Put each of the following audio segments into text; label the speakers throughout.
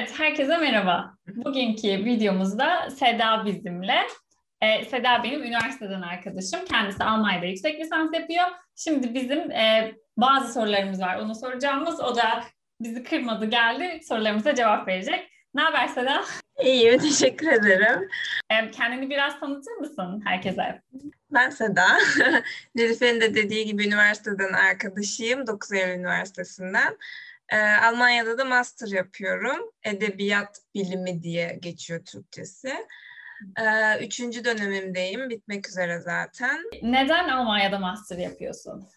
Speaker 1: Evet, herkese merhaba. Bugünkü videomuzda Seda bizimle. Ee, Seda benim üniversiteden arkadaşım. Kendisi Almanya'da yüksek lisans yapıyor. Şimdi bizim e, bazı sorularımız var. Onu soracağımız. O da bizi kırmadı geldi. Sorularımıza cevap verecek. Ne haber Seda?
Speaker 2: İyiyim, teşekkür ederim.
Speaker 1: Ee, kendini biraz tanıtır mısın herkese?
Speaker 2: Ben Seda. Nilüfer'in de dediği gibi üniversiteden arkadaşıyım. 9 Eylül Üniversitesi'nden. Ee, Almanya'da da master yapıyorum. Edebiyat bilimi diye geçiyor Türkçesi. Ee, üçüncü dönemimdeyim. Bitmek üzere zaten.
Speaker 1: Neden Almanya'da master yapıyorsun?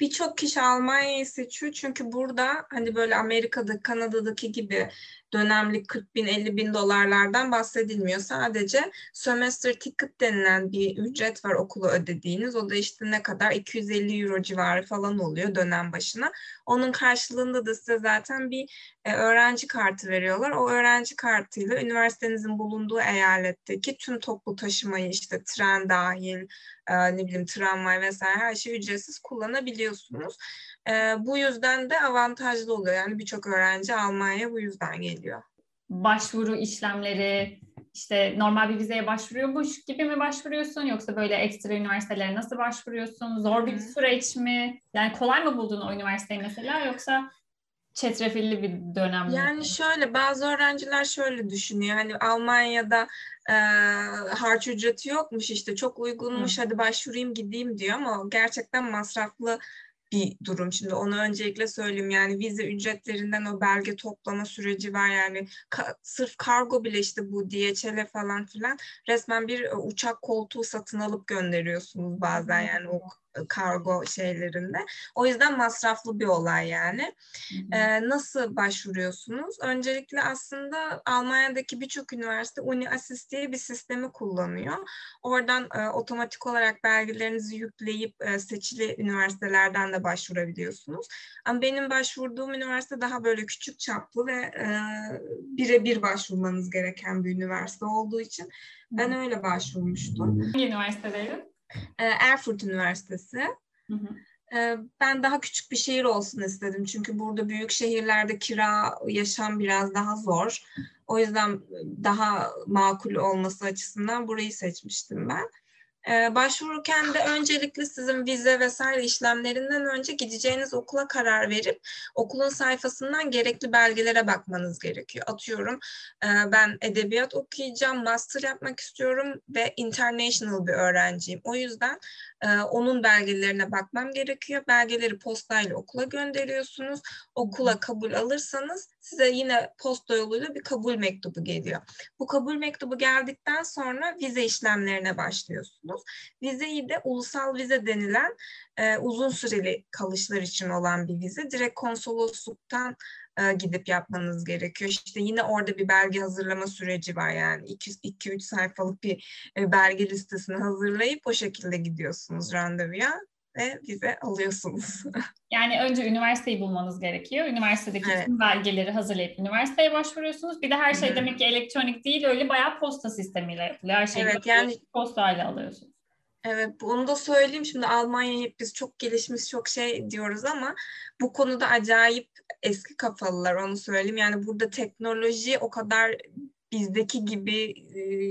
Speaker 2: Birçok kişi Almanya'yı seçiyor çünkü burada hani böyle Amerika'da, Kanada'daki gibi dönemlik 40 bin, 50 bin dolarlardan bahsedilmiyor. Sadece semester ticket denilen bir ücret var okulu ödediğiniz. O da işte ne kadar 250 euro civarı falan oluyor dönem başına. Onun karşılığında da size zaten bir e, öğrenci kartı veriyorlar. O öğrenci kartıyla üniversitenizin bulunduğu eyaletteki tüm toplu taşımayı işte tren dahil, e, ne bileyim tramvay vesaire her şeyi ücretsiz kullanabiliyorsunuz. E, bu yüzden de avantajlı oluyor. Yani birçok öğrenci Almanya'ya bu yüzden geliyor.
Speaker 1: Başvuru işlemleri, işte normal bir vizeye başvuruyormuş gibi mi başvuruyorsun yoksa böyle ekstra üniversitelere nasıl başvuruyorsun? Zor bir süreç mi? Yani kolay mı buldun o üniversiteyi mesela yoksa çetrefilli bir dönem?
Speaker 2: Yani şöyle bazı öğrenciler şöyle düşünüyor. Hani Almanya'da e, harç ücreti yokmuş işte çok uygunmuş Hı. hadi başvurayım gideyim diyor ama gerçekten masraflı bir durum. Şimdi onu öncelikle söyleyeyim yani vize ücretlerinden o belge toplama süreci var yani ka- sırf kargo bile işte bu DHL falan filan resmen bir uçak koltuğu satın alıp gönderiyorsunuz bazen yani o kargo şeylerinde. O yüzden masraflı bir olay yani. Ee, nasıl başvuruyorsunuz? Öncelikle aslında Almanya'daki birçok üniversite Uni Assist diye bir sistemi kullanıyor. Oradan e, otomatik olarak belgelerinizi yükleyip e, seçili üniversitelerden de başvurabiliyorsunuz. Ama benim başvurduğum üniversite daha böyle küçük çaplı ve e, birebir başvurmanız gereken bir üniversite olduğu için ben öyle başvurmuştum.
Speaker 1: Hangi üniversitedeydi?
Speaker 2: Ee, Erfurt Üniversitesi. Hı hı. Ee, ben daha küçük bir şehir olsun istedim. Çünkü burada büyük şehirlerde kira, yaşam biraz daha zor. O yüzden daha makul olması açısından burayı seçmiştim ben. Ee, başvururken de öncelikle sizin vize vesaire işlemlerinden önce gideceğiniz okula karar verip okulun sayfasından gerekli belgelere bakmanız gerekiyor. Atıyorum e, ben edebiyat okuyacağım, master yapmak istiyorum ve international bir öğrenciyim. O yüzden onun belgelerine bakmam gerekiyor. Belgeleri postayla okula gönderiyorsunuz. Okula kabul alırsanız size yine posta yoluyla bir kabul mektubu geliyor. Bu kabul mektubu geldikten sonra vize işlemlerine başlıyorsunuz. Vizeyi de ulusal vize denilen uzun süreli kalışlar için olan bir vize. Direkt konsolosluktan e, gidip yapmanız gerekiyor. İşte yine orada bir belge hazırlama süreci var yani 2-3 sayfalık bir e, belge listesini hazırlayıp o şekilde gidiyorsunuz randevuya ve vize alıyorsunuz.
Speaker 1: Yani önce üniversiteyi bulmanız gerekiyor. Üniversitedeki evet. tüm belgeleri hazırlayıp üniversiteye başvuruyorsunuz. Bir de her şey Hı-hı. demek ki elektronik değil, öyle bayağı posta sistemiyle yapılıyor. Her şeyi evet, yani postayla alıyorsunuz.
Speaker 2: Evet, bunu da söyleyeyim. Şimdi Almanya'yı biz çok gelişmiş, çok şey diyoruz ama bu konuda acayip eski kafalılar onu söyleyeyim. Yani burada teknoloji o kadar bizdeki gibi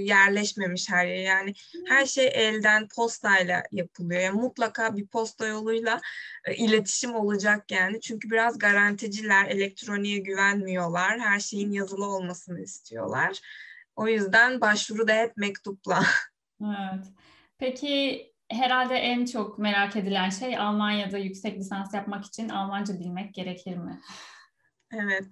Speaker 2: yerleşmemiş her yer. Yani her şey elden postayla yapılıyor. Yani mutlaka bir posta yoluyla iletişim olacak yani. Çünkü biraz garanticiler, elektroniğe güvenmiyorlar. Her şeyin yazılı olmasını istiyorlar. O yüzden başvuru da hep mektupla.
Speaker 1: Evet. Peki herhalde en çok merak edilen şey Almanya'da yüksek lisans yapmak için Almanca bilmek gerekir mi?
Speaker 2: Evet.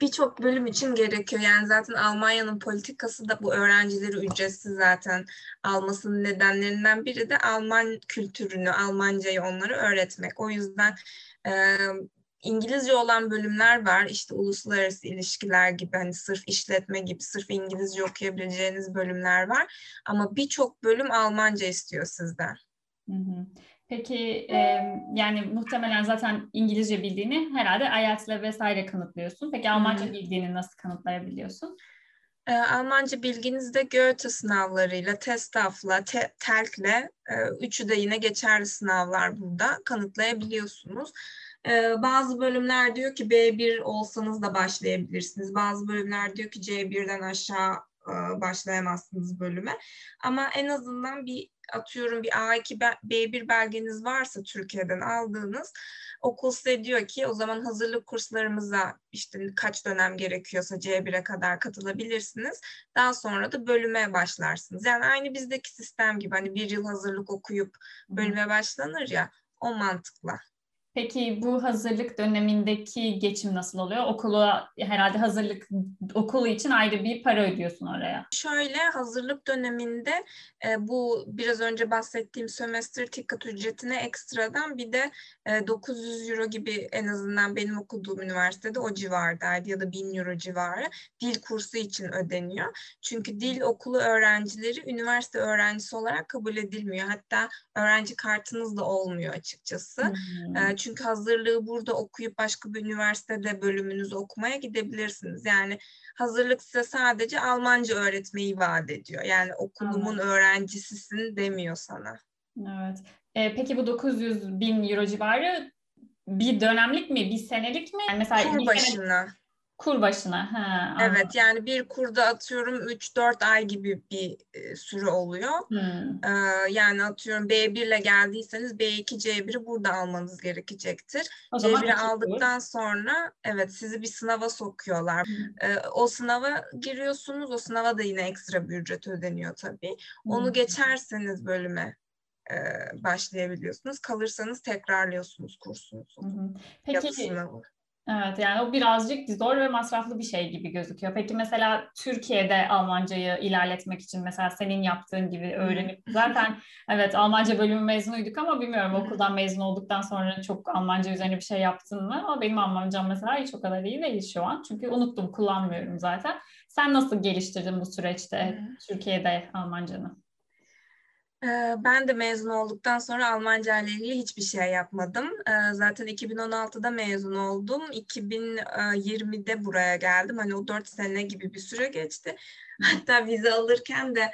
Speaker 2: Birçok bölüm için gerekiyor. Yani zaten Almanya'nın politikası da bu öğrencileri ücretsiz zaten almasının nedenlerinden biri de Alman kültürünü, Almancayı onlara öğretmek. O yüzden İngilizce olan bölümler var. İşte uluslararası ilişkiler gibi hani sırf işletme gibi sırf İngilizce okuyabileceğiniz bölümler var. Ama birçok bölüm Almanca istiyor sizden.
Speaker 1: Hı hı. Peki e, yani muhtemelen zaten İngilizce bildiğini herhalde IELTS'le vesaire kanıtlıyorsun. Peki Almanca hı bildiğini nasıl kanıtlayabiliyorsun?
Speaker 2: E, Almanca bilginiz de Goethe sınavlarıyla, TESTAF'la, te, TELK'le, e, üçü de yine geçerli sınavlar burada kanıtlayabiliyorsunuz. Ee, bazı bölümler diyor ki B1 olsanız da başlayabilirsiniz. Bazı bölümler diyor ki C1'den aşağı e, başlayamazsınız bölüme. Ama en azından bir atıyorum bir A2 B1 belgeniz varsa Türkiye'den aldığınız okul size diyor ki o zaman hazırlık kurslarımıza işte kaç dönem gerekiyorsa C1'e kadar katılabilirsiniz. Daha sonra da bölüme başlarsınız. Yani aynı bizdeki sistem gibi hani bir yıl hazırlık okuyup bölüme başlanır ya o mantıkla.
Speaker 1: Peki bu hazırlık dönemindeki geçim nasıl oluyor? Okula herhalde hazırlık okulu için ayrı bir para ödüyorsun oraya.
Speaker 2: Şöyle hazırlık döneminde e, bu biraz önce bahsettiğim sömestr ticket ücretine ekstradan bir de e, 900 euro gibi en azından benim okuduğum üniversitede o civardaydı ya da 1000 euro civarı dil kursu için ödeniyor. Çünkü dil okulu öğrencileri üniversite öğrencisi olarak kabul edilmiyor. Hatta öğrenci kartınız da olmuyor açıkçası. Hmm. E, çünkü hazırlığı burada okuyup başka bir üniversitede bölümünüzü okumaya gidebilirsiniz. Yani hazırlık size sadece Almanca öğretmeyi vaat ediyor. Yani okulumun evet. öğrencisisin demiyor sana.
Speaker 1: Evet. E, peki bu 900 bin euro civarı bir dönemlik mi, bir senelik mi?
Speaker 2: Yani mesela Kur başına. Sene...
Speaker 1: Kur başına. Ha,
Speaker 2: evet yani bir kurda atıyorum 3-4 ay gibi bir e, süre oluyor. Hmm. Ee, yani atıyorum B1 ile geldiyseniz B2, C1'i burada almanız gerekecektir. C1'i aldıktan kur. sonra evet sizi bir sınava sokuyorlar. Hmm. Ee, o sınava giriyorsunuz. O sınava da yine ekstra bir ücret ödeniyor tabii. Onu hmm. geçerseniz bölüme e, başlayabiliyorsunuz. Kalırsanız tekrarlıyorsunuz kursunuzu. Peki
Speaker 1: sınavı. Evet yani o birazcık zor ve masraflı bir şey gibi gözüküyor. Peki mesela Türkiye'de Almancayı ilerletmek için mesela senin yaptığın gibi öğrenip zaten evet Almanca bölümü mezunuyduk ama bilmiyorum okuldan mezun olduktan sonra çok Almanca üzerine bir şey yaptın mı? Ama benim Almancam mesela hiç o kadar iyi değil şu an. Çünkü unuttum kullanmıyorum zaten. Sen nasıl geliştirdin bu süreçte Türkiye'de Almancanı?
Speaker 2: Ben de mezun olduktan sonra Almanca ile ilgili hiçbir şey yapmadım. Zaten 2016'da mezun oldum. 2020'de buraya geldim. Hani o dört sene gibi bir süre geçti. Hatta vize alırken de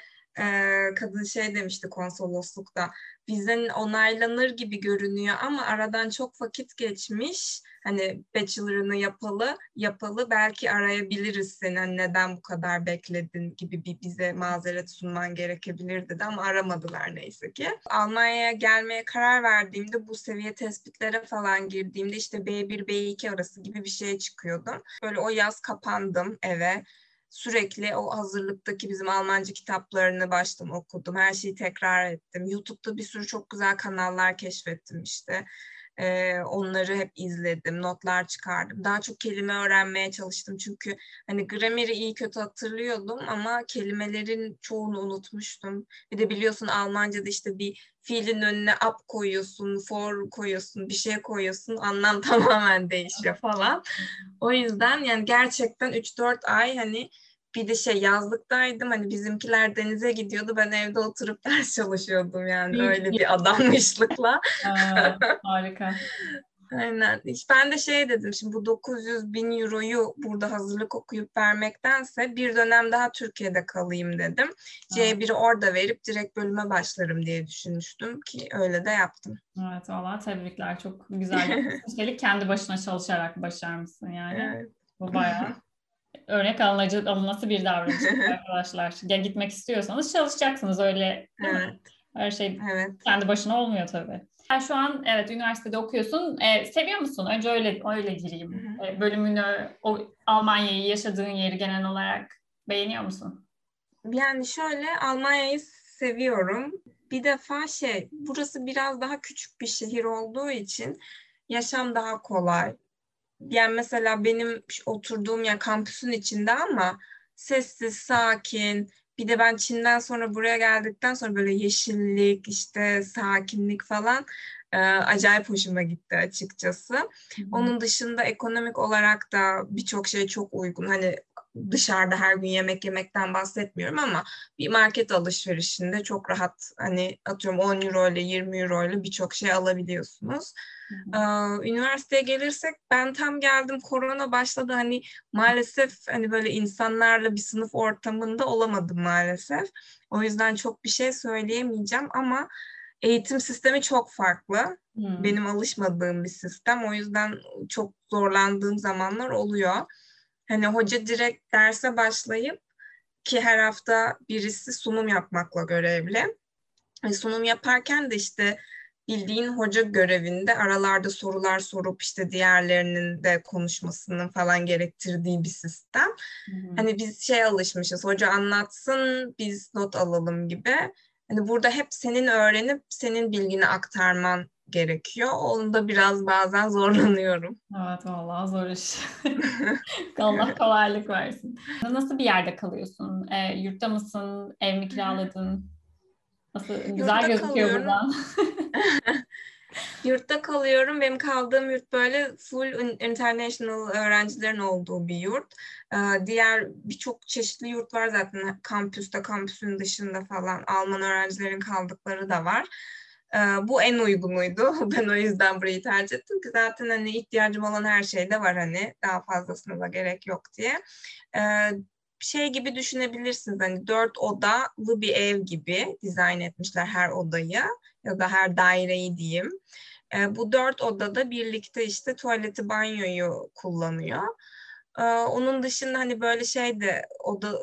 Speaker 2: kadın şey demişti konsoloslukta. Vizen onaylanır gibi görünüyor ama aradan çok vakit geçmiş hani bachelor'ını yapalı yapalı belki arayabiliriz seni hani neden bu kadar bekledin gibi bir bize mazeret sunman gerekebilir dedi ama aramadılar neyse ki. Almanya'ya gelmeye karar verdiğimde bu seviye tespitlere falan girdiğimde işte B1 B2 arası gibi bir şey çıkıyordu. Böyle o yaz kapandım eve sürekli o hazırlıktaki bizim Almanca kitaplarını baştan okudum. Her şeyi tekrar ettim. YouTube'da bir sürü çok güzel kanallar keşfettim işte. E, onları hep izledim, notlar çıkardım. Daha çok kelime öğrenmeye çalıştım çünkü hani grameri iyi kötü hatırlıyordum ama kelimelerin çoğunu unutmuştum. Bir de biliyorsun Almanca'da işte bir fiilin önüne up koyuyorsun, for koyuyorsun, bir şey koyuyorsun, anlam tamamen değişiyor falan. O yüzden yani gerçekten 3-4 ay hani bir de şey yazlıktaydım hani bizimkiler denize gidiyordu ben evde oturup ders çalışıyordum yani öyle bir adanmışlıkla.
Speaker 1: Aa, harika.
Speaker 2: Aynen. Ben de şey dedim şimdi bu 900 bin euroyu burada hazırlık okuyup vermektense bir dönem daha Türkiye'de kalayım dedim. C1'i orada verip direkt bölüme başlarım diye düşünmüştüm ki öyle de yaptım.
Speaker 1: Evet valla tebrikler çok güzel. Üstelik kendi başına çalışarak başarmışsın yani. Evet. Bu bayağı örnek alınacı, alınması bir davranış arkadaşlar. Ya gitmek istiyorsanız çalışacaksınız öyle. Evet. Her şey evet. kendi başına olmuyor tabii. Sen şu an evet üniversitede okuyorsun. Ee, seviyor musun? Önce öyle öyle gireyim. Ee, bölümünü, o Almanya'yı, yaşadığın yeri genel olarak beğeniyor musun?
Speaker 2: Yani şöyle Almanya'yı seviyorum. Bir defa şey, burası biraz daha küçük bir şehir olduğu için yaşam daha kolay yani mesela benim oturduğum yer kampüsün içinde ama sessiz, sakin. Bir de ben Çin'den sonra buraya geldikten sonra böyle yeşillik, işte sakinlik falan e, acayip hoşuma gitti açıkçası. Hı-hı. Onun dışında ekonomik olarak da birçok şey çok uygun. Hani dışarıda her gün yemek yemekten bahsetmiyorum ama bir market alışverişinde çok rahat hani atıyorum 10 euro ile 20 euro ile birçok şey alabiliyorsunuz. Ee, üniversiteye gelirsek ben tam geldim korona başladı hani maalesef hani böyle insanlarla bir sınıf ortamında olamadım maalesef. O yüzden çok bir şey söyleyemeyeceğim ama eğitim sistemi çok farklı. Hmm. Benim alışmadığım bir sistem. O yüzden çok zorlandığım zamanlar oluyor. Hani hoca direkt derse başlayıp ki her hafta birisi sunum yapmakla görevli. Ve sunum yaparken de işte bildiğin hoca görevinde aralarda sorular sorup işte diğerlerinin de konuşmasının falan gerektirdiği bir sistem. Hı hı. Hani biz şey alışmışız hoca anlatsın biz not alalım gibi. Hani burada hep senin öğrenip senin bilgini aktarman gerekiyor. Onda biraz bazen zorlanıyorum.
Speaker 1: Evet vallahi zor iş. Allah kolaylık versin. Nasıl bir yerde kalıyorsun? E, yurtta mısın? Ev mi kiraladın? Nasıl güzel Yurtta gözüküyor buradan.
Speaker 2: Yurtta kalıyorum. Benim kaldığım yurt böyle full international öğrencilerin olduğu bir yurt. Ee, diğer birçok çeşitli yurt var zaten kampüste, kampüsün dışında falan Alman öğrencilerin kaldıkları da var. Ee, bu en uygunuydu. Ben o yüzden burayı tercih ettim ki zaten hani ihtiyacım olan her şey de var hani daha fazlasına da gerek yok diye. Ee, şey gibi düşünebilirsiniz hani dört odalı bir ev gibi dizayn etmişler her odayı ya da her daireyi diyeyim. E, bu dört odada birlikte işte tuvaleti banyoyu kullanıyor. Onun dışında hani böyle şey de oda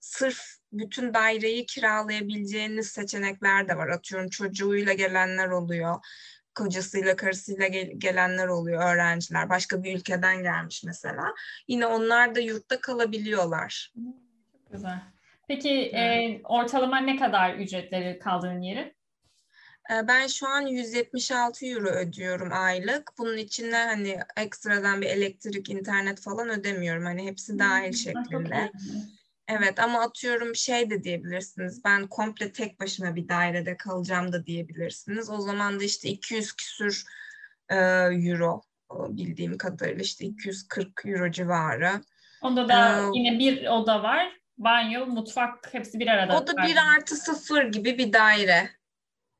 Speaker 2: sırf bütün daireyi kiralayabileceğiniz seçenekler de var. Atıyorum çocuğuyla gelenler oluyor kocasıyla karısıyla gel- gelenler oluyor öğrenciler. Başka bir ülkeden gelmiş mesela. Yine onlar da yurtta kalabiliyorlar.
Speaker 1: Çok güzel. Peki evet. e, ortalama ne kadar ücretleri kaldığın yeri?
Speaker 2: E, ben şu an 176 euro ödüyorum aylık. Bunun içinde hani ekstradan bir elektrik, internet falan ödemiyorum. Hani hepsi dahil şeklinde. Evet ama atıyorum şey de diyebilirsiniz. Ben komple tek başıma bir dairede kalacağım da diyebilirsiniz. O zaman da işte 200 küsür e, euro bildiğim kadarıyla işte 240 euro civarı.
Speaker 1: Onda da ee, yine bir oda var. Banyo, mutfak hepsi bir arada.
Speaker 2: O da bir artı sıfır gibi bir daire.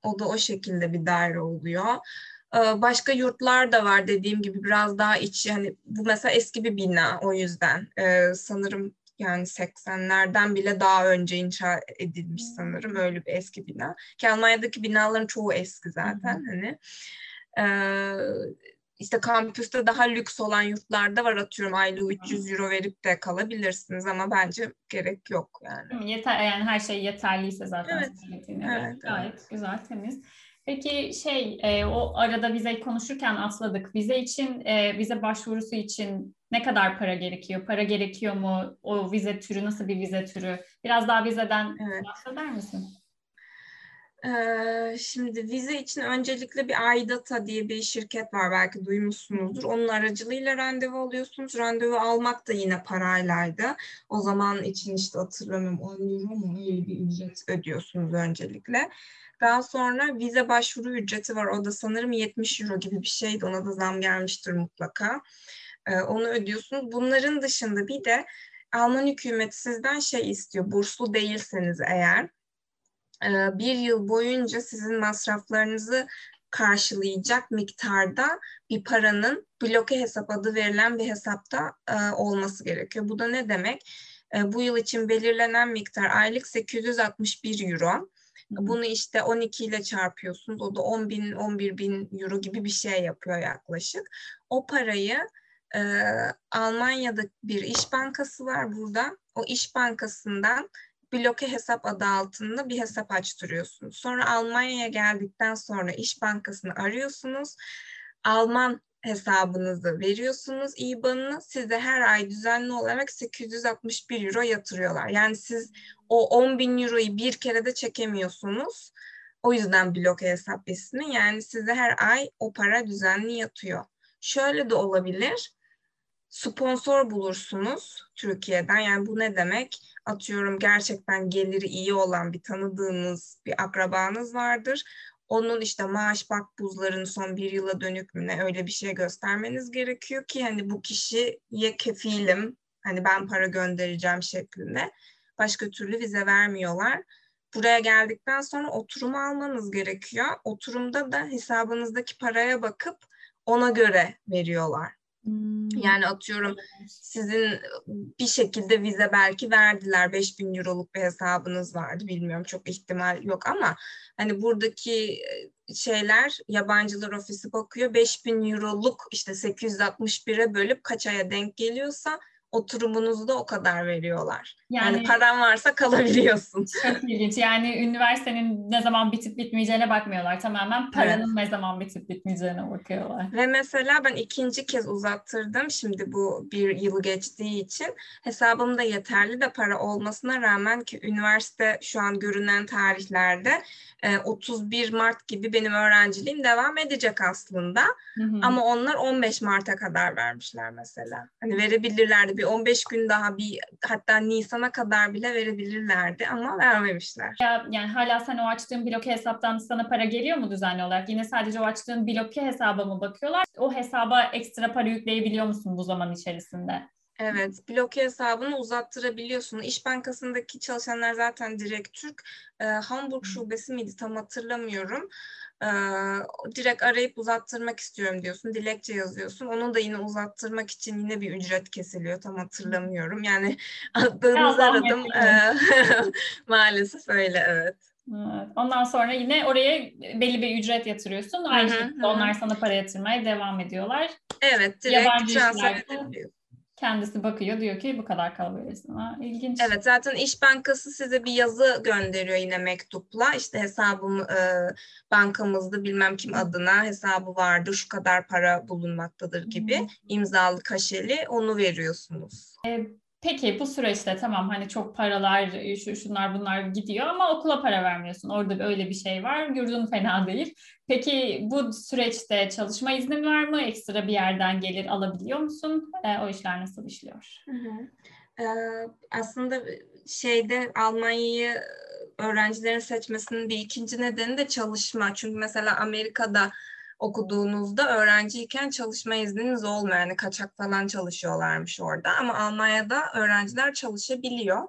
Speaker 2: O da o şekilde bir daire oluyor. Başka yurtlar da var dediğim gibi biraz daha içi hani bu mesela eski bir bina o yüzden ee, sanırım yani 80'lerden bile daha önce inşa edilmiş sanırım öyle bir eski bina. Ki Almanya'daki binaların çoğu eski zaten hani. Ee, işte kampüste daha lüks olan yurtlarda var atıyorum aylığı 300 euro verip de kalabilirsiniz ama bence gerek yok yani.
Speaker 1: Yeter yani her şey yeterliyse zaten. Evet. evet, Gayet evet. güzel temiz. Peki şey e, o arada vize konuşurken atladık. Vize için e, vize başvurusu için ne kadar para gerekiyor? Para gerekiyor mu? O vize türü nasıl bir vize türü? Biraz daha vizeden evet. bahseder misin?
Speaker 2: Ee, şimdi vize için öncelikle bir iData diye bir şirket var belki duymuşsunuzdur. Onun aracılığıyla randevu alıyorsunuz. Randevu almak da yine paraylaydı. O zaman için işte hatırlamıyorum 10 euro mu öyle bir ücret ödüyorsunuz öncelikle. Daha sonra vize başvuru ücreti var. O da sanırım 70 euro gibi bir şeydi. Ona da zam gelmiştir mutlaka. Ee, onu ödüyorsunuz. Bunların dışında bir de Alman hükümeti sizden şey istiyor. Burslu değilseniz eğer e, bir yıl boyunca sizin masraflarınızı karşılayacak miktarda bir paranın bloke hesap adı verilen bir hesapta e, olması gerekiyor. Bu da ne demek? E, bu yıl için belirlenen miktar aylık 861 euro. Bunu işte 12 ile çarpıyorsunuz. O da 10 bin, 11 bin euro gibi bir şey yapıyor yaklaşık. O parayı e, Almanya'da bir iş bankası var burada. O iş bankasından bloke hesap adı altında bir hesap açtırıyorsunuz. Sonra Almanya'ya geldikten sonra iş bankasını arıyorsunuz. Alman hesabınızı veriyorsunuz IBAN'ını size her ay düzenli olarak 861 euro yatırıyorlar. Yani siz o 10 bin euroyu bir kere de çekemiyorsunuz. O yüzden bloke hesap ismi. Yani size her ay o para düzenli yatıyor. Şöyle de olabilir. Sponsor bulursunuz Türkiye'den. Yani bu ne demek? Atıyorum gerçekten geliri iyi olan bir tanıdığınız bir akrabanız vardır. Onun işte maaş bak buzların son bir yıla dönük mü ne öyle bir şey göstermeniz gerekiyor ki hani bu kişiye kefilim hani ben para göndereceğim şeklinde. Başka türlü vize vermiyorlar. Buraya geldikten sonra oturumu almanız gerekiyor. Oturumda da hesabınızdaki paraya bakıp ona göre veriyorlar. Hmm. Yani atıyorum sizin bir şekilde vize belki verdiler 5000 euroluk bir hesabınız vardı bilmiyorum çok ihtimal yok ama hani buradaki şeyler yabancılar ofisi bakıyor 5000 euroluk işte 861'e bölüp kaç aya denk geliyorsa oturumunuzu da o kadar veriyorlar. Yani, yani paran varsa kalabiliyorsun.
Speaker 1: Çok ilginç. Yani üniversitenin ne zaman bitip bitmeyeceğine bakmıyorlar. Tamamen paranın evet. ne zaman bitip bitmeyeceğine bakıyorlar.
Speaker 2: Ve mesela ben ikinci kez uzattırdım. Şimdi bu bir yıl geçtiği için hesabımda yeterli de para olmasına rağmen ki üniversite şu an görünen tarihlerde 31 e, Mart gibi benim öğrenciliğim devam edecek aslında. Hı hı. Ama onlar 15 Mart'a kadar vermişler mesela. Hani verebilirlerdi bir 15 gün daha bir hatta Nisan'a kadar bile verebilirlerdi ama vermemişler.
Speaker 1: Ya, yani hala sen o açtığın bloke hesaptan sana para geliyor mu düzenli olarak? Yine sadece o açtığın bloke hesaba mı bakıyorlar? O hesaba ekstra para yükleyebiliyor musun bu zaman içerisinde?
Speaker 2: Evet, bloke hesabını uzattırabiliyorsun. İş Bankası'ndaki çalışanlar zaten direkt Türk. Ee, Hamburg şubesi miydi tam hatırlamıyorum. Ee, direkt arayıp uzattırmak istiyorum diyorsun. Dilekçe yazıyorsun. Onu da yine uzattırmak için yine bir ücret kesiliyor. Tam hatırlamıyorum. Yani attığınızı aradım. Ee, maalesef öyle evet.
Speaker 1: Evet. Ondan sonra yine oraya belli bir ücret yatırıyorsun. Aynı şekilde onlar sana para yatırmaya devam ediyorlar.
Speaker 2: Evet, direkt transfer edebiliyorsun
Speaker 1: kendisi bakıyor diyor ki bu kadar kalabilirsin. Ha, ilginç.
Speaker 2: Evet zaten İş Bankası size bir yazı gönderiyor yine mektupla. İşte hesabım e, bankamızda bilmem kim adına hesabı vardır şu kadar para bulunmaktadır gibi imzalı kaşeli onu veriyorsunuz.
Speaker 1: E, Peki bu süreçte tamam hani çok paralar şu, şunlar bunlar gidiyor ama okula para vermiyorsun. Orada öyle bir şey var. Yurdun fena değil. Peki bu süreçte çalışma iznin var mı? Ekstra bir yerden gelir alabiliyor musun? E, o işler nasıl işliyor? Hı hı.
Speaker 2: Ee, aslında şeyde Almanya'yı öğrencilerin seçmesinin bir ikinci nedeni de çalışma. Çünkü mesela Amerika'da okuduğunuzda öğrenciyken çalışma izniniz olmuyor. Yani kaçak falan çalışıyorlarmış orada. Ama Almanya'da öğrenciler çalışabiliyor.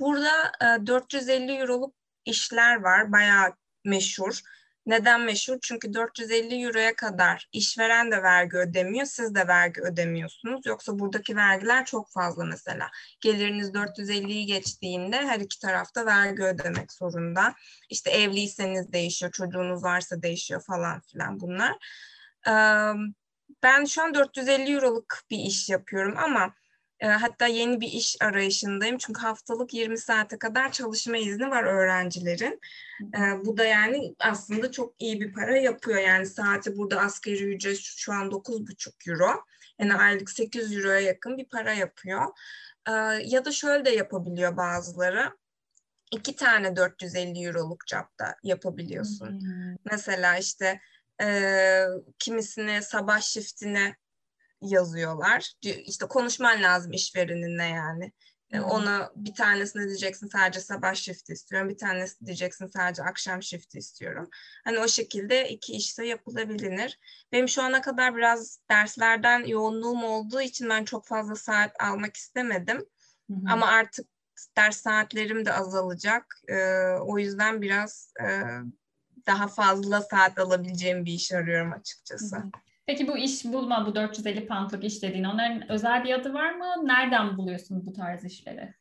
Speaker 2: Burada e, 450 euroluk işler var. Bayağı meşhur. Neden meşhur? Çünkü 450 euroya kadar işveren de vergi ödemiyor, siz de vergi ödemiyorsunuz. Yoksa buradaki vergiler çok fazla mesela. Geliriniz 450'yi geçtiğinde her iki tarafta vergi ödemek zorunda. İşte evliyseniz değişiyor, çocuğunuz varsa değişiyor falan filan bunlar. Ben şu an 450 euroluk bir iş yapıyorum ama hatta yeni bir iş arayışındayım. Çünkü haftalık 20 saate kadar çalışma izni var öğrencilerin. E, bu da yani aslında çok iyi bir para yapıyor. Yani saati burada asgari ücret şu an 9,5 euro. Yani aylık 8 euroya yakın bir para yapıyor. E, ya da şöyle de yapabiliyor bazıları. İki tane 450 euroluk capta yapabiliyorsun. Hmm. Mesela işte e, kimisini sabah shiftine yazıyorlar. İşte konuşman lazım işvereninle yani. Hmm. Ona bir tanesini diyeceksin sadece sabah shift istiyorum. Bir tanesi diyeceksin sadece akşam shift istiyorum. Hani o şekilde iki işte yapılabilir. Benim şu ana kadar biraz derslerden yoğunluğum olduğu için ben çok fazla saat almak istemedim. Hı Ama artık ders saatlerim de azalacak. Ee, o yüzden biraz e, daha fazla saat alabileceğim bir iş arıyorum açıkçası. Hı
Speaker 1: Peki bu iş bulma, bu 450 poundluk iş dediğin onların özel bir adı var mı? Nereden buluyorsun bu tarz işleri?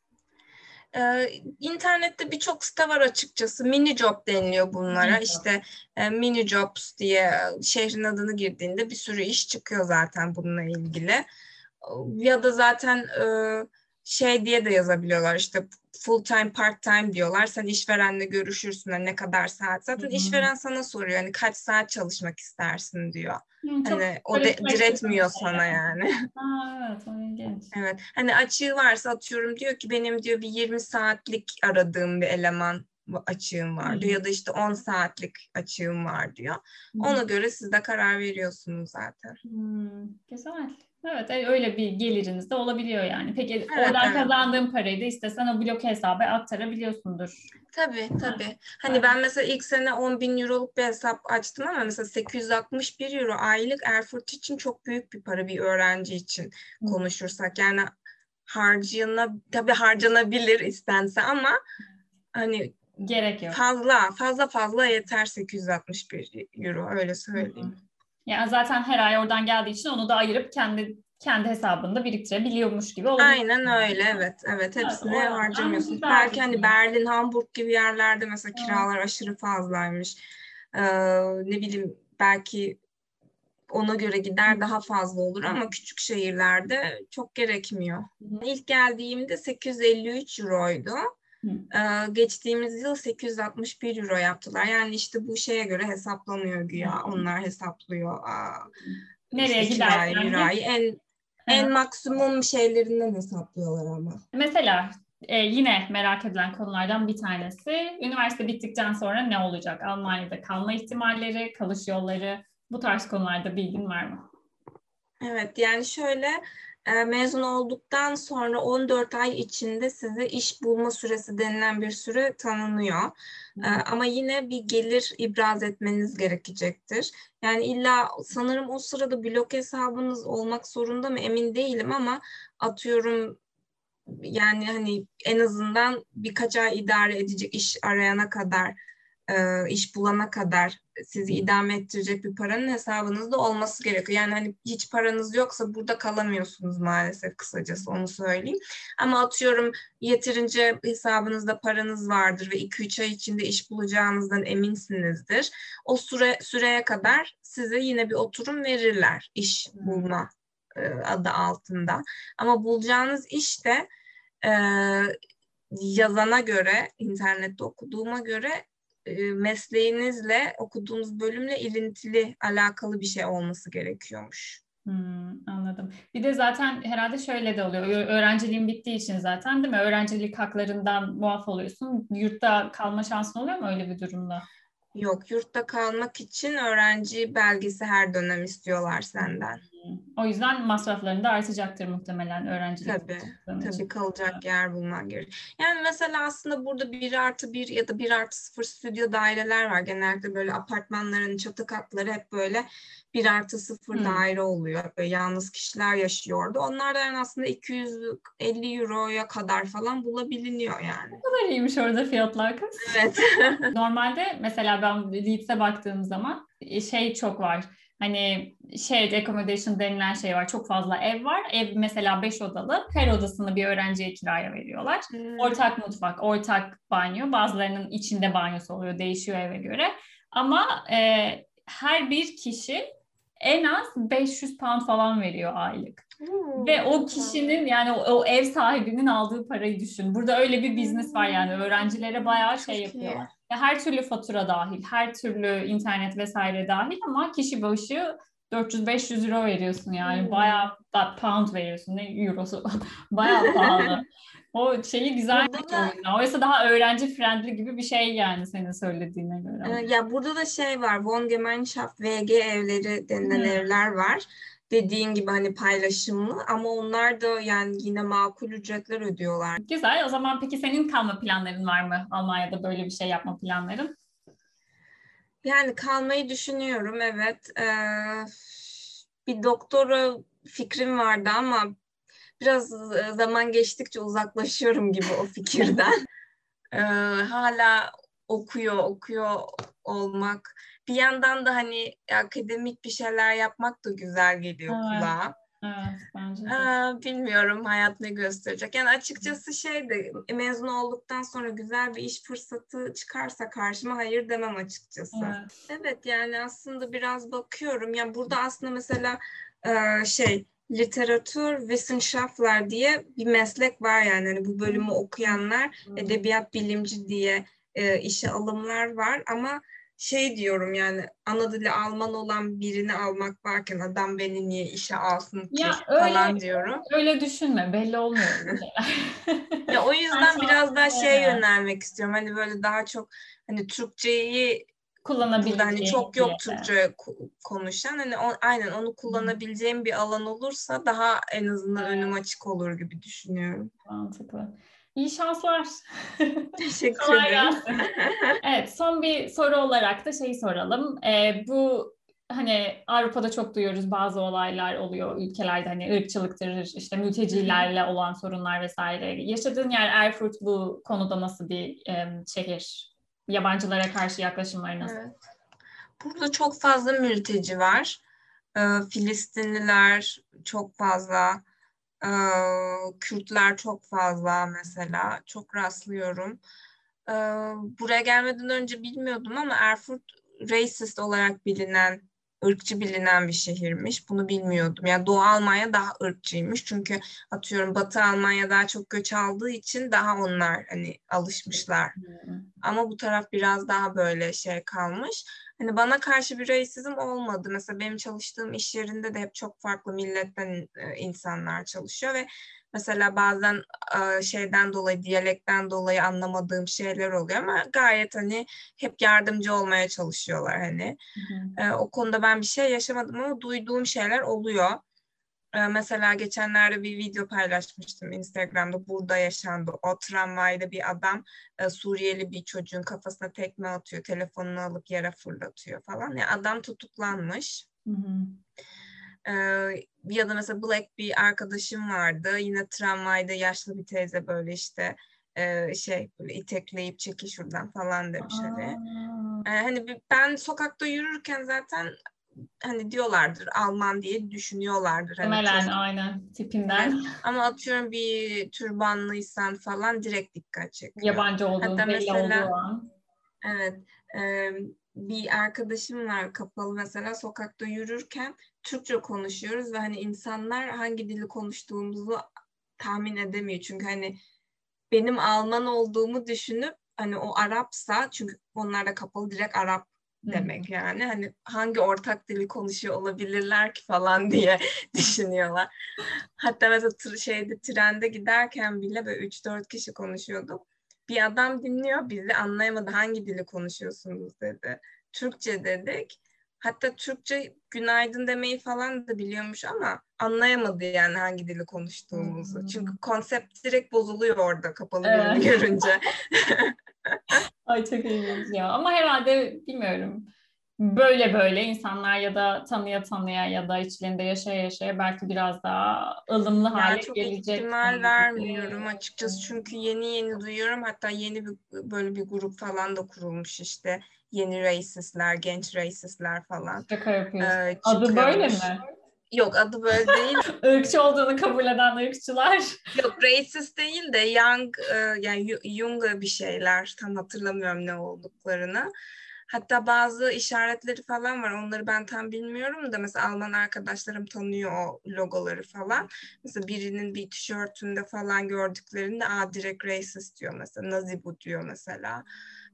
Speaker 2: Ee, internette birçok site var açıkçası. Mini job deniliyor bunlara. Mini işte e, mini jobs diye şehrin adını girdiğinde bir sürü iş çıkıyor zaten bununla ilgili. Ya da zaten e, şey diye de yazabiliyorlar işte full time part time diyorlar. Sen işverenle görüşürsün hani ne kadar saat. Zaten Hı-hı. işveren sana soruyor hani kaç saat çalışmak istersin diyor. Hı, hani o de, diretmiyor sana yani.
Speaker 1: Aa, evet, ilginç.
Speaker 2: Evet. Hani açığı varsa atıyorum diyor ki benim diyor bir 20 saatlik aradığım bir eleman açığım var diyor ya da işte 10 saatlik açığım var diyor. Ona göre siz de karar veriyorsunuz zaten.
Speaker 1: Hmm, güzel. Evet e, öyle bir geliriniz de olabiliyor yani. Peki evet, oradan evet. kazandığın parayı da istesen o blok hesaba aktarabiliyorsundur.
Speaker 2: Tabii tabii. Hani evet. ben mesela ilk sene 10 bin euroluk bir hesap açtım ama mesela 861 euro aylık Erfurt için çok büyük bir para bir öğrenci için konuşursak. Yani harcana tabii harcanabilir istense ama hani
Speaker 1: gerek yok.
Speaker 2: Fazla fazla fazla yeter 861 euro öyle söyleyeyim. Hı-hı.
Speaker 1: Yani zaten her ay oradan geldiği için onu da ayırıp kendi kendi hesabında biriktirebiliyormuş gibi oluyor.
Speaker 2: Aynen öyle evet evet hepsini evet, harcamıyorsun. Belki hani Berlin, Hamburg gibi yerlerde mesela kiralar aşırı fazlaymış. Ee, ne bileyim belki ona göre gider daha fazla olur ama küçük şehirlerde çok gerekmiyor. İlk geldiğimde 853 euroydu. Ee, geçtiğimiz yıl 861 euro yaptılar. Yani işte bu şeye göre hesaplanıyor güya. Onlar hesaplıyor. Aa,
Speaker 1: Nereye işte gidersen.
Speaker 2: En en maksimum şeylerinden hesaplıyorlar ama.
Speaker 1: Mesela e, yine merak edilen konulardan bir tanesi üniversite bittikten sonra ne olacak? Almanya'da kalma ihtimalleri, kalış yolları bu tarz konularda bilgin var mı?
Speaker 2: Evet yani şöyle mezun olduktan sonra 14 ay içinde size iş bulma süresi denilen bir süre tanınıyor. E, ama yine bir gelir ibraz etmeniz gerekecektir. Yani illa sanırım o sırada blok hesabınız olmak zorunda mı emin değilim ama atıyorum yani hani en azından birkaç ay idare edecek iş arayana kadar e, iş bulana kadar sizi idame ettirecek bir paranın hesabınızda olması gerekiyor. Yani hani hiç paranız yoksa burada kalamıyorsunuz maalesef kısacası onu söyleyeyim. Ama atıyorum yeterince hesabınızda paranız vardır ve 2-3 ay içinde iş bulacağınızdan eminsinizdir. O süre süreye kadar size yine bir oturum verirler iş bulma e, adı altında. Ama bulacağınız iş de e, yazana göre, internette okuduğuma göre mesleğinizle okuduğunuz bölümle ilintili alakalı bir şey olması gerekiyormuş.
Speaker 1: Hmm, anladım. Bir de zaten herhalde şöyle de oluyor. Öğrenciliğin bittiği için zaten değil mi? Öğrencilik haklarından muaf oluyorsun. Yurtta kalma şansın oluyor mu öyle bir durumda?
Speaker 2: Yok, yurtta kalmak için öğrenci belgesi her dönem istiyorlar senden.
Speaker 1: O yüzden masrafların da artacaktır muhtemelen öğrencilik.
Speaker 2: Tabii, tabii kalacak evet. yer bulman gerek. Yani mesela aslında burada bir artı bir ya da bir artı sıfır stüdyo daireler var. Genellikle böyle apartmanların çatı katları hep böyle bir artı sıfır hmm. daire oluyor. Böyle yalnız kişiler yaşıyordu. Onlar da yani aslında 250 euroya kadar falan bulabiliniyor yani.
Speaker 1: Ne kadar iyiymiş orada fiyatlar kız.
Speaker 2: Evet.
Speaker 1: Normalde mesela ben Leeds'e baktığım zaman e, şey çok var hani shared accommodation denilen şey var. Çok fazla ev var. Ev mesela beş odalı. Her odasını bir öğrenciye kiraya veriyorlar. Hmm. Ortak mutfak, ortak banyo. Bazılarının içinde banyosu oluyor. Değişiyor eve göre. Ama e, her bir kişi en az 500 pound falan veriyor aylık. Hmm. Ve o kişinin yani o, o ev sahibinin aldığı parayı düşün. Burada öyle bir business var yani öğrencilere bayağı şey yapıyorlar her türlü fatura dahil, her türlü internet vesaire dahil ama kişi başı 400-500 euro veriyorsun yani. Hmm. Bayağı pound veriyorsun. Ne eurosu? Bayağı pahalı. o şeyi güzel bir Oysa daha öğrenci friendly gibi bir şey yani senin söylediğine göre.
Speaker 2: Ee, ya burada da şey var. Von Gemeinschaft VG evleri denilen hmm. evler var dediğin gibi hani paylaşımlı ama onlar da yani yine makul ücretler ödüyorlar.
Speaker 1: Güzel. O zaman peki senin kalma planların var mı Almanya'da böyle bir şey yapma planların?
Speaker 2: Yani kalmayı düşünüyorum evet. Ee, bir doktora fikrim vardı ama biraz zaman geçtikçe uzaklaşıyorum gibi o fikirden. ee, hala okuyor, okuyor olmak bir yandan da hani akademik bir şeyler yapmak da güzel geliyor evet. kulağa.
Speaker 1: Evet, bence de.
Speaker 2: Aa, bilmiyorum hayat ne gösterecek. Yani açıkçası şey de mezun olduktan sonra güzel bir iş fırsatı çıkarsa karşıma hayır demem açıkçası. Evet, evet yani aslında biraz bakıyorum. Yani burada aslında mesela şey literatür Wissenschaftler diye bir meslek var yani. yani bu bölümü okuyanlar edebiyat bilimci diye e, işe alımlar var ama şey diyorum yani ana dili Alman olan birini almak varken adam beni niye işe alsın ki ya öyle, falan diyorum.
Speaker 1: Öyle düşünme belli olmuyor
Speaker 2: ya o yüzden biraz daha şey yönelmek istiyorum. Hani böyle daha çok hani Türkçeyi kullanabileceğim. Hani çok yok. Türkçe konuşan hani o, aynen onu kullanabileceğim bir alan olursa daha en azından evet. önüm açık olur gibi düşünüyorum.
Speaker 1: Mantıklı. İyi şanslar.
Speaker 2: Teşekkür ederim.
Speaker 1: evet son bir soru olarak da şey soralım. Ee, bu hani Avrupa'da çok duyuyoruz bazı olaylar oluyor ülkelerde hani ırkçılıktır işte mültecilerle olan sorunlar vesaire. Yaşadığın yer Erfurt bu konuda nasıl bir e, şehir? Yabancılara karşı yaklaşımları nasıl? Evet.
Speaker 2: Burada çok fazla mülteci var. e, Filistinliler çok fazla, Kürtler çok fazla mesela çok rastlıyorum. Buraya gelmeden önce bilmiyordum ama Erfurt racist olarak bilinen ırkçı bilinen bir şehirmiş. Bunu bilmiyordum. Yani Doğu Almanya daha ırkçıymış. Çünkü atıyorum Batı Almanya daha çok göç aldığı için daha onlar hani alışmışlar. Ama bu taraf biraz daha böyle şey kalmış. Hani bana karşı bir racism olmadı. Mesela benim çalıştığım iş yerinde de hep çok farklı milletten e, insanlar çalışıyor ve Mesela bazen şeyden dolayı, diyalekten dolayı anlamadığım şeyler oluyor ama gayet hani hep yardımcı olmaya çalışıyorlar hani. Hı hı. O konuda ben bir şey yaşamadım ama duyduğum şeyler oluyor. Mesela geçenlerde bir video paylaşmıştım Instagram'da burada yaşandı. O tramvayda bir adam Suriyeli bir çocuğun kafasına tekme atıyor, telefonunu alıp yere fırlatıyor falan. Yani adam tutuklanmış. Hı hı. Ee, ya da mesela Black bir arkadaşım vardı. Yine tramvayda yaşlı bir teyze böyle işte e, şey böyle itekleyip çeki şuradan falan demiş hani. Ee, hani ben sokakta yürürken zaten hani diyorlardır Alman diye düşünüyorlardır. Hani
Speaker 1: Temelen çok... aynen tipinden.
Speaker 2: Ama atıyorum bir türbanlıysan falan direkt dikkat çekiyor.
Speaker 1: Yabancı olduğun Hatta belli mesela, olduğu an.
Speaker 2: Evet. E, bir arkadaşım var kapalı mesela sokakta yürürken Türkçe konuşuyoruz ve hani insanlar hangi dili konuştuğumuzu tahmin edemiyor. Çünkü hani benim Alman olduğumu düşünüp hani o Arapsa çünkü onlar da kapalı direkt Arap demek yani. Hani hangi ortak dili konuşuyor olabilirler ki falan diye düşünüyorlar. Hatta mesela şeyde trende giderken bile böyle 3-4 kişi konuşuyorduk. Bir adam dinliyor bizi anlayamadı hangi dili konuşuyorsunuz dedi. Türkçe dedik. Hatta Türkçe günaydın demeyi falan da biliyormuş ama anlayamadı yani hangi dili konuştuğumuzu. Hmm. Çünkü konsept direkt bozuluyor orada kapalı evet. görünce.
Speaker 1: Ay çok ilginç ya. Ama herhalde bilmiyorum. Böyle böyle insanlar ya da tanıya tanıya ya da içlerinde yaşaya yaşaya belki biraz daha ılımlı hale yani çok gelecek.
Speaker 2: ihtimal vermiyorum açıkçası. Çünkü yeni yeni duyuyorum. Hatta yeni bir böyle bir grup falan da kurulmuş işte yeni racistler, genç racistler falan.
Speaker 1: Şaka yapıyorsun. Ee, adı böyle mi?
Speaker 2: Yok adı böyle değil.
Speaker 1: Irkçı olduğunu kabul eden ırkçılar.
Speaker 2: Yok racist değil de young e, yani Jung'a bir şeyler tam hatırlamıyorum ne olduklarını. Hatta bazı işaretleri falan var. Onları ben tam bilmiyorum da mesela Alman arkadaşlarım tanıyor o logoları falan. Mesela birinin bir tişörtünde falan gördüklerinde a direkt racist diyor mesela. Nazi bu diyor mesela.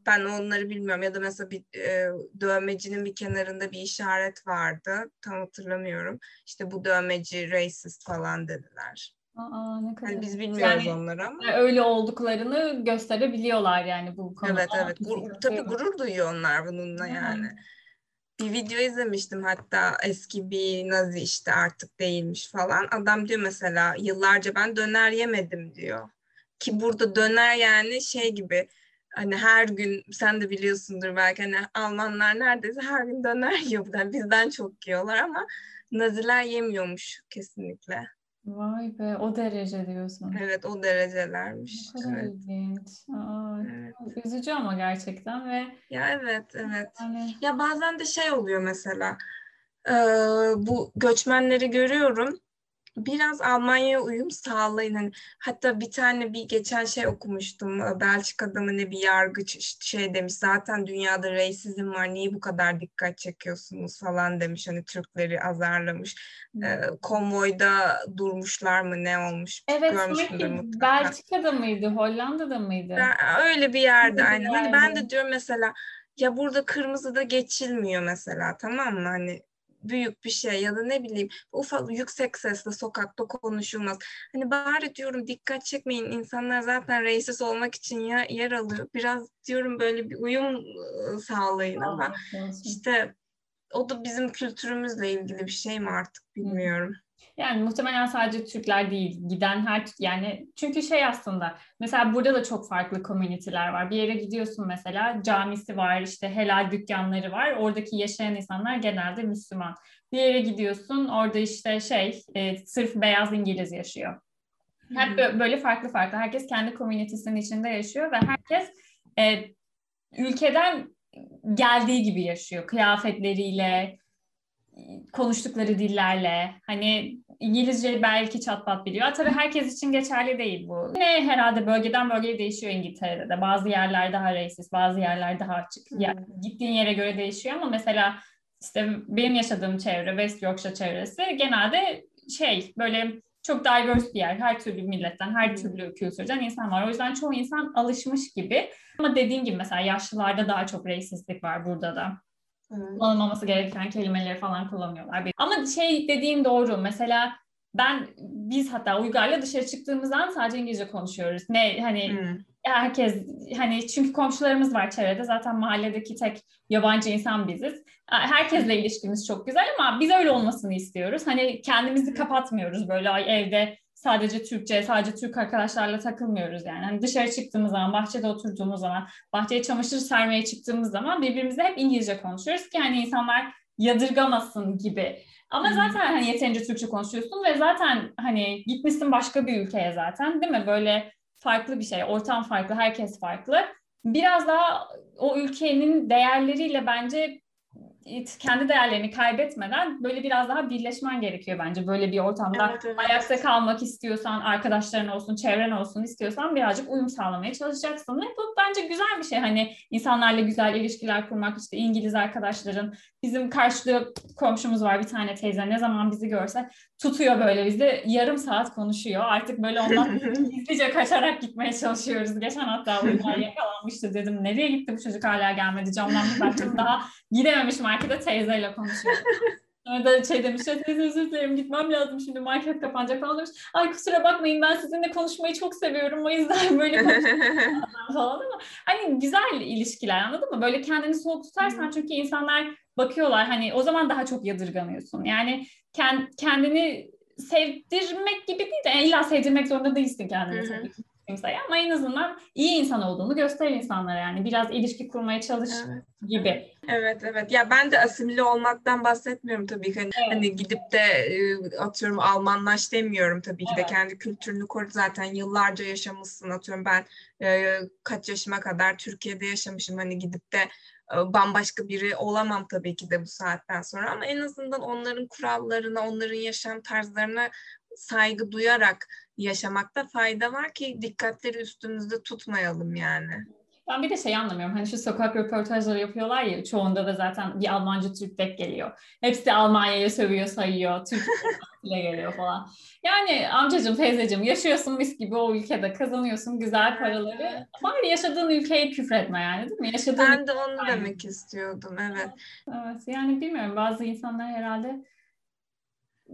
Speaker 2: Ben onları bilmiyorum ya da mesela bir e, dövmecinin bir kenarında bir işaret vardı. Tam hatırlamıyorum. İşte bu dövmeci racist falan dediler.
Speaker 1: Aa, ne kadar.
Speaker 2: Yani biz bilmiyoruz yani, onları ama.
Speaker 1: Öyle olduklarını gösterebiliyorlar yani bu konuda.
Speaker 2: Evet evet. Gur, tabii gurur duyuyor onlar bununla yani. Bir video izlemiştim hatta eski bir nazi işte artık değilmiş falan. Adam diyor mesela yıllarca ben döner yemedim diyor. Ki burada döner yani şey gibi hani her gün sen de biliyorsundur belki hani Almanlar neredeyse her gün döner yiyor. Yani bizden çok yiyorlar ama Naziler yemiyormuş kesinlikle.
Speaker 1: Vay be o derece diyorsun.
Speaker 2: Evet o derecelermiş.
Speaker 1: Ne kadar
Speaker 2: evet.
Speaker 1: ilginç. Aa, evet. Üzücü ama gerçekten ve
Speaker 2: ya evet evet. Yani... Ya bazen de şey oluyor mesela e, bu göçmenleri görüyorum biraz Almanya'ya uyum sağlayın. Hani, hatta bir tane bir geçen şey okumuştum. Belçika'da mı ne bir yargıç şey demiş. Zaten dünyada reisizm var. Niye bu kadar dikkat çekiyorsunuz falan demiş. Hani Türkleri azarlamış. Ee, konvoyda durmuşlar mı ne olmuş?
Speaker 1: Evet sanki Belçika'da mıydı? Hollanda'da mıydı?
Speaker 2: Ben, öyle bir yerde aynen. Hani ben de diyorum mesela ya burada kırmızıda geçilmiyor mesela tamam mı? Hani büyük bir şey ya da ne bileyim ufak yüksek sesle sokakta konuşulmaz. Hani bari diyorum dikkat çekmeyin insanlar zaten reissiz olmak için ya, yer alıyor. Biraz diyorum böyle bir uyum sağlayın ama işte o da bizim kültürümüzle ilgili bir şey mi artık bilmiyorum.
Speaker 1: Yani muhtemelen sadece Türkler değil, giden her yani çünkü şey aslında mesela burada da çok farklı komüniteler var. Bir yere gidiyorsun mesela camisi var, işte helal dükkanları var. Oradaki yaşayan insanlar genelde Müslüman. Bir yere gidiyorsun orada işte şey e, sırf beyaz İngiliz yaşıyor. Hep böyle farklı farklı. Herkes kendi komünitesinin içinde yaşıyor ve herkes e, ülkeden geldiği gibi yaşıyor. Kıyafetleriyle, konuştukları dillerle hani İngilizce belki çat pat biliyor. Tabii herkes için geçerli değil bu. Yine herhalde bölgeden bölgeye değişiyor İngiltere'de de. Bazı yerler daha racist, bazı yerler daha açık. Hmm. Ya, gittiğin yere göre değişiyor ama mesela işte benim yaşadığım çevre West Yorkshire çevresi genelde şey böyle çok diverse bir yer. Her türlü milletten, her türlü kültürden insan var. O yüzden çoğu insan alışmış gibi. Ama dediğim gibi mesela yaşlılarda daha çok racistlik var burada da. Evet. Kullanılmaması gereken kelimeleri falan kullanıyorlar. Ama şey dediğim doğru. Mesela ben biz hatta Uygar'la dışarı çıktığımızdan sadece İngilizce konuşuyoruz. Ne hani hmm. herkes hani çünkü komşularımız var çevrede. Zaten mahalledeki tek yabancı insan biziz. Herkesle ilişkimiz çok güzel ama biz öyle olmasını istiyoruz. Hani kendimizi kapatmıyoruz böyle ay evde sadece Türkçe, sadece Türk arkadaşlarla takılmıyoruz yani. Hani dışarı çıktığımız zaman, bahçede oturduğumuz zaman, bahçeye çamaşır sermeye çıktığımız zaman birbirimizle hep İngilizce konuşuyoruz ki hani insanlar yadırgamasın gibi. Ama hmm. zaten hani yeterince Türkçe konuşuyorsun ve zaten hani gitmişsin başka bir ülkeye zaten değil mi? Böyle farklı bir şey, ortam farklı, herkes farklı. Biraz daha o ülkenin değerleriyle bence kendi değerlerini kaybetmeden böyle biraz daha birleşmen gerekiyor bence böyle bir ortamda. Evet, evet. Ayakta kalmak istiyorsan, arkadaşların olsun, çevren olsun istiyorsan birazcık uyum sağlamaya çalışacaksın. Ve bu bence güzel bir şey. Hani insanlarla güzel ilişkiler kurmak, işte İngiliz arkadaşların. Bizim karşıda komşumuz var bir tane teyze. Ne zaman bizi görse tutuyor böyle bizi. Yarım saat konuşuyor. Artık böyle ondan gizlice kaçarak gitmeye çalışıyoruz. Geçen hatta uygar yakalanmıştı dedim. Nereye gitti bu çocuk hala gelmedi. Camdan bir baktım daha gidememiş markete teyzeyle konuşuyor. Sonra da şey demiş, teyze özür dilerim gitmem lazım şimdi market kapanacak falan demiş. Ay kusura bakmayın ben sizinle konuşmayı çok seviyorum o yüzden böyle falan ama hani güzel ilişkiler anladın mı? Böyle kendini soğuk tutarsan çünkü insanlar bakıyorlar hani o zaman daha çok yadırganıyorsun. Yani kendini sevdirmek gibi değil de yani illa sevdirmek zorunda değilsin kendini tabii ki kimseye ama en azından iyi insan olduğunu göster insanlara yani biraz ilişki kurmaya çalış evet. gibi.
Speaker 2: Evet evet ya ben de asimile olmaktan bahsetmiyorum tabii ki hani, evet. hani gidip de atıyorum Almanlaş demiyorum tabii ki evet. de kendi kültürünü koru zaten yıllarca yaşamışsın atıyorum ben e, kaç yaşıma kadar Türkiye'de yaşamışım hani gidip de bambaşka biri olamam tabii ki de bu saatten sonra ama en azından onların kurallarına, onların yaşam tarzlarına saygı duyarak yaşamakta fayda var ki dikkatleri üstümüzde tutmayalım yani.
Speaker 1: Ben bir de şey anlamıyorum. Hani şu sokak röportajları yapıyorlar ya çoğunda da zaten bir Almancı Türk tek geliyor. Hepsi Almanya'ya sövüyor, sayıyor. Türkiye geliyor falan. Yani amcacığım, teyzeciğim yaşıyorsun mis gibi o ülkede kazanıyorsun güzel paraları. Bari yaşadığın ülkeye küfretme yani değil mi? Yaşadığın
Speaker 2: ben de onu yani. demek istiyordum evet.
Speaker 1: Evet yani bilmiyorum bazı insanlar herhalde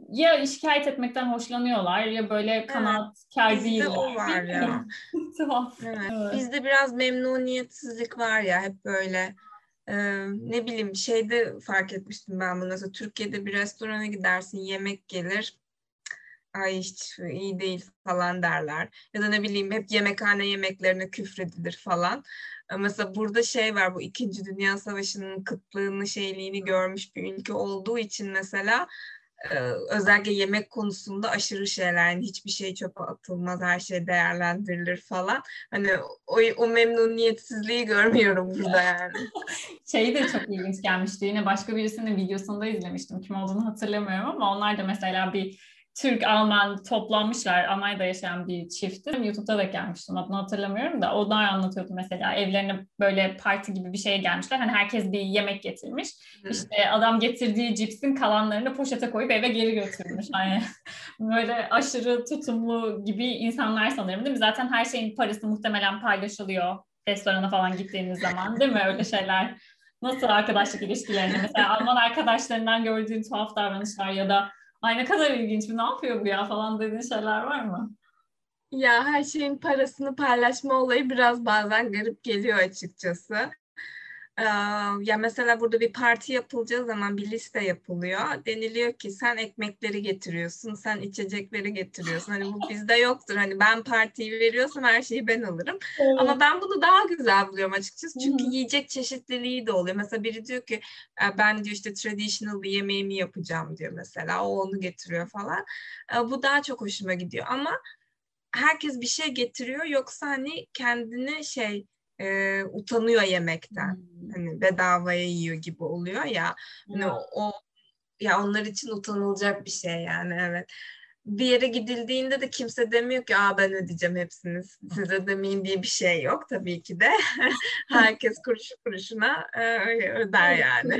Speaker 1: ya şikayet etmekten hoşlanıyorlar ya böyle kanaatkar evet, değiller.
Speaker 2: o var ya. Evet. evet. Bizde biraz memnuniyetsizlik var ya hep böyle. Ee, ne bileyim şeyde fark etmiştim ben bunu. Mesela Türkiye'de bir restorana gidersin yemek gelir. Ay hiç iyi değil falan derler. Ya da ne bileyim hep yemekhane yemeklerine küfredilir falan. Mesela burada şey var bu İkinci Dünya Savaşı'nın kıtlığını şeyliğini görmüş bir ülke olduğu için mesela özellikle yemek konusunda aşırı şeyler yani hiçbir şey çöpe atılmaz her şey değerlendirilir falan. Hani o, o memnuniyetsizliği görmüyorum burada yani.
Speaker 1: şey de çok ilginç gelmişti. Yine başka birisinin videosunda izlemiştim. Kim olduğunu hatırlamıyorum ama onlar da mesela bir Türk-Alman toplanmışlar. Almanya'da yaşayan bir çiftti. YouTube'da da gelmiştim adını hatırlamıyorum da. Onlar anlatıyordu mesela evlerine böyle parti gibi bir şeye gelmişler. Hani herkes bir yemek getirmiş. Hı. İşte adam getirdiği cipsin kalanlarını poşete koyup eve geri götürmüş. Hani böyle aşırı tutumlu gibi insanlar sanırım değil mi? Zaten her şeyin parası muhtemelen paylaşılıyor restorana falan gittiğiniz zaman değil mi öyle şeyler? Nasıl arkadaşlık ilişkilerini mesela Alman arkadaşlarından gördüğün tuhaf davranışlar ya da ay ne kadar ilginç ne yapıyor bu ya falan dediğin şeyler var mı?
Speaker 2: Ya her şeyin parasını paylaşma olayı biraz bazen garip geliyor açıkçası. Ya mesela burada bir parti yapılacağı zaman bir liste yapılıyor. Deniliyor ki sen ekmekleri getiriyorsun, sen içecekleri getiriyorsun. Hani bu bizde yoktur. Hani ben partiyi veriyorsam her şeyi ben alırım. Evet. Ama ben bunu daha güzel buluyorum açıkçası. Çünkü Hı-hı. yiyecek çeşitliliği de oluyor. Mesela biri diyor ki ben diyor işte traditional bir yemeğimi yapacağım diyor mesela. O onu getiriyor falan. Bu daha çok hoşuma gidiyor. Ama herkes bir şey getiriyor yoksa hani kendini şey e, utanıyor yemekten. Hmm. Hani bedavaya yiyor gibi oluyor ya. Hani o ya onlar için utanılacak bir şey yani evet bir yere gidildiğinde de kimse demiyor ki Aa, ben ödeyeceğim hepsini siz ödemeyin diye bir şey yok tabii ki de. Herkes kuruşu kuruşuna e, öder yani.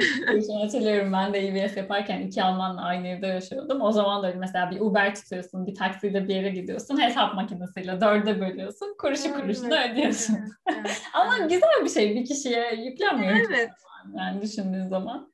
Speaker 1: Hatırlıyorum ben de EBS yaparken iki Almanla aynı evde yaşıyordum. O zaman da mesela bir Uber tutuyorsun, bir taksiyle bir yere gidiyorsun, hesap makinesiyle dörde bölüyorsun, kuruşu kuruşuna evet. ödüyorsun. Evet, Ama güzel bir şey bir kişiye yüklenmiyor.
Speaker 2: Evet.
Speaker 1: Yani düşündüğün zaman.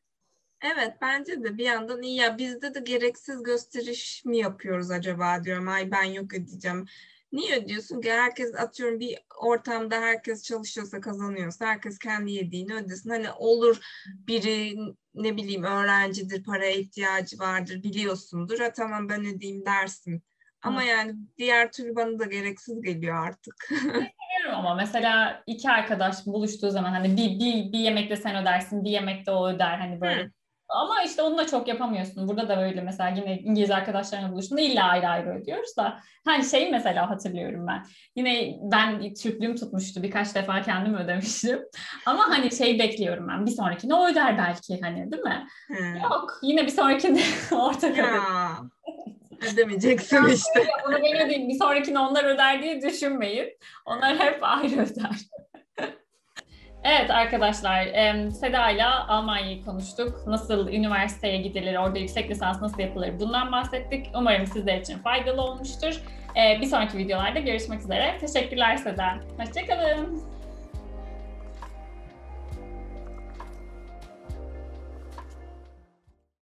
Speaker 2: Evet bence de bir yandan iyi ya bizde de gereksiz gösteriş mi yapıyoruz acaba diyorum ay ben yok edeceğim. Niye ödüyorsun ki herkes atıyorum bir ortamda herkes çalışıyorsa kazanıyorsa herkes kendi yediğini ödesin. Hani olur biri ne bileyim öğrencidir paraya ihtiyacı vardır biliyorsundur. Ha tamam ben ödeyeyim dersin. Ama Hı. yani diğer türlü bana da gereksiz geliyor artık.
Speaker 1: Seviyorum ama mesela iki arkadaş buluştuğu zaman hani bir, bir, bir yemekte sen ödersin bir yemekte o öder hani böyle Hı. Ama işte onu da çok yapamıyorsun. Burada da böyle mesela yine İngiliz arkadaşlarına buluştuğunda illa ayrı ayrı ödüyoruz da. Hani şey mesela hatırlıyorum ben. Yine ben Türklüğüm tutmuştu. Birkaç defa kendim ödemiştim. Ama hani şey bekliyorum ben. Bir sonrakinde o öder belki hani değil mi? Hmm. Yok. Yine bir sonrakinde ortak öder.
Speaker 2: Ödemeyeceksin işte.
Speaker 1: Bunu ben ödeyeyim. Bir sonrakini onlar öder diye düşünmeyin. Onlar hep ayrı öder. Evet arkadaşlar, Seda ile Almanya'yı konuştuk. Nasıl üniversiteye gidilir, orada yüksek lisans nasıl yapılır bundan bahsettik. Umarım sizler için faydalı olmuştur. Bir sonraki videolarda görüşmek üzere. Teşekkürler Seda. Hoşçakalın.